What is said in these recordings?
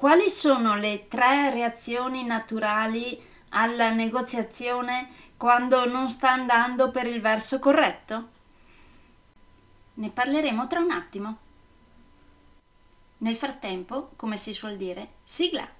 Quali sono le tre reazioni naturali alla negoziazione quando non sta andando per il verso corretto? Ne parleremo tra un attimo. Nel frattempo, come si suol dire, sigla!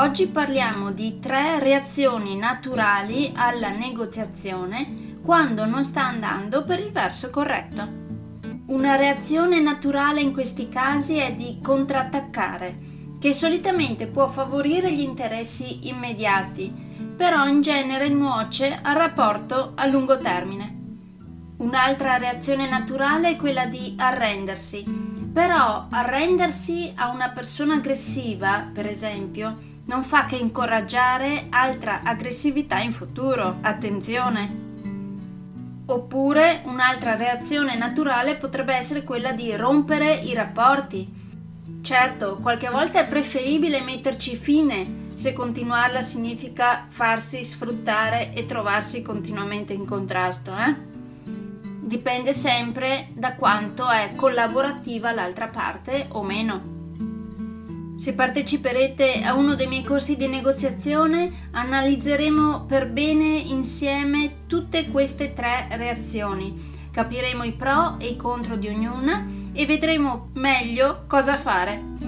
Oggi parliamo di tre reazioni naturali alla negoziazione quando non sta andando per il verso corretto. Una reazione naturale in questi casi è di contrattaccare, che solitamente può favorire gli interessi immediati, però in genere nuoce al rapporto a lungo termine. Un'altra reazione naturale è quella di arrendersi, però arrendersi a una persona aggressiva, per esempio, non fa che incoraggiare altra aggressività in futuro. Attenzione! Oppure un'altra reazione naturale potrebbe essere quella di rompere i rapporti. Certo, qualche volta è preferibile metterci fine se continuarla significa farsi sfruttare e trovarsi continuamente in contrasto, eh? Dipende sempre da quanto è collaborativa l'altra parte o meno. Se parteciperete a uno dei miei corsi di negoziazione, analizzeremo per bene insieme tutte queste tre reazioni. Capiremo i pro e i contro di ognuna e vedremo meglio cosa fare.